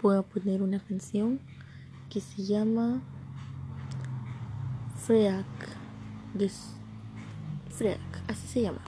voy a poner una canción que se llama Freak. this Freak, así se llama.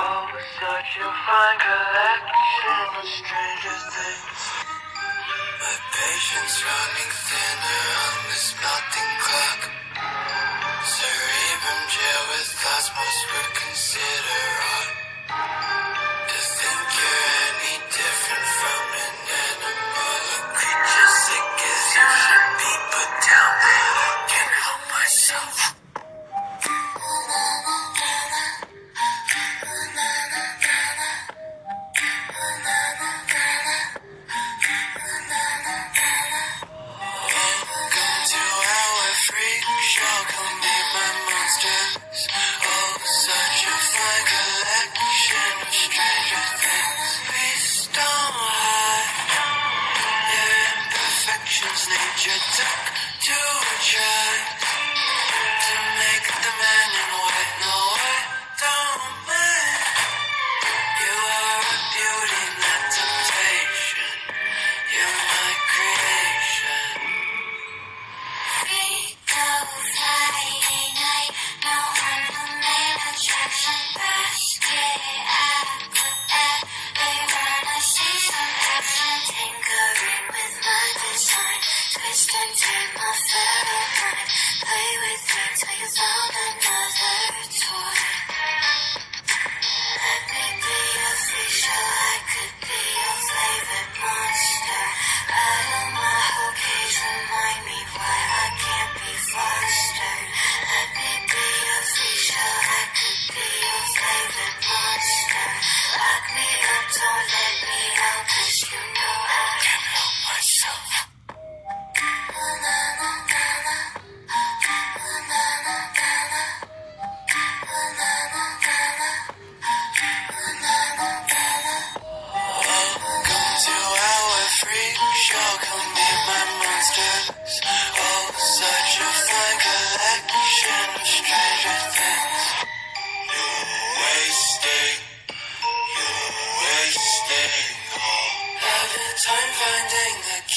Oh, such a fine collection of strangest things. She's running thinner on this melting clock. took to attract Just take my face.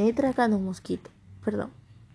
Nadie traga un mosquito, perdón.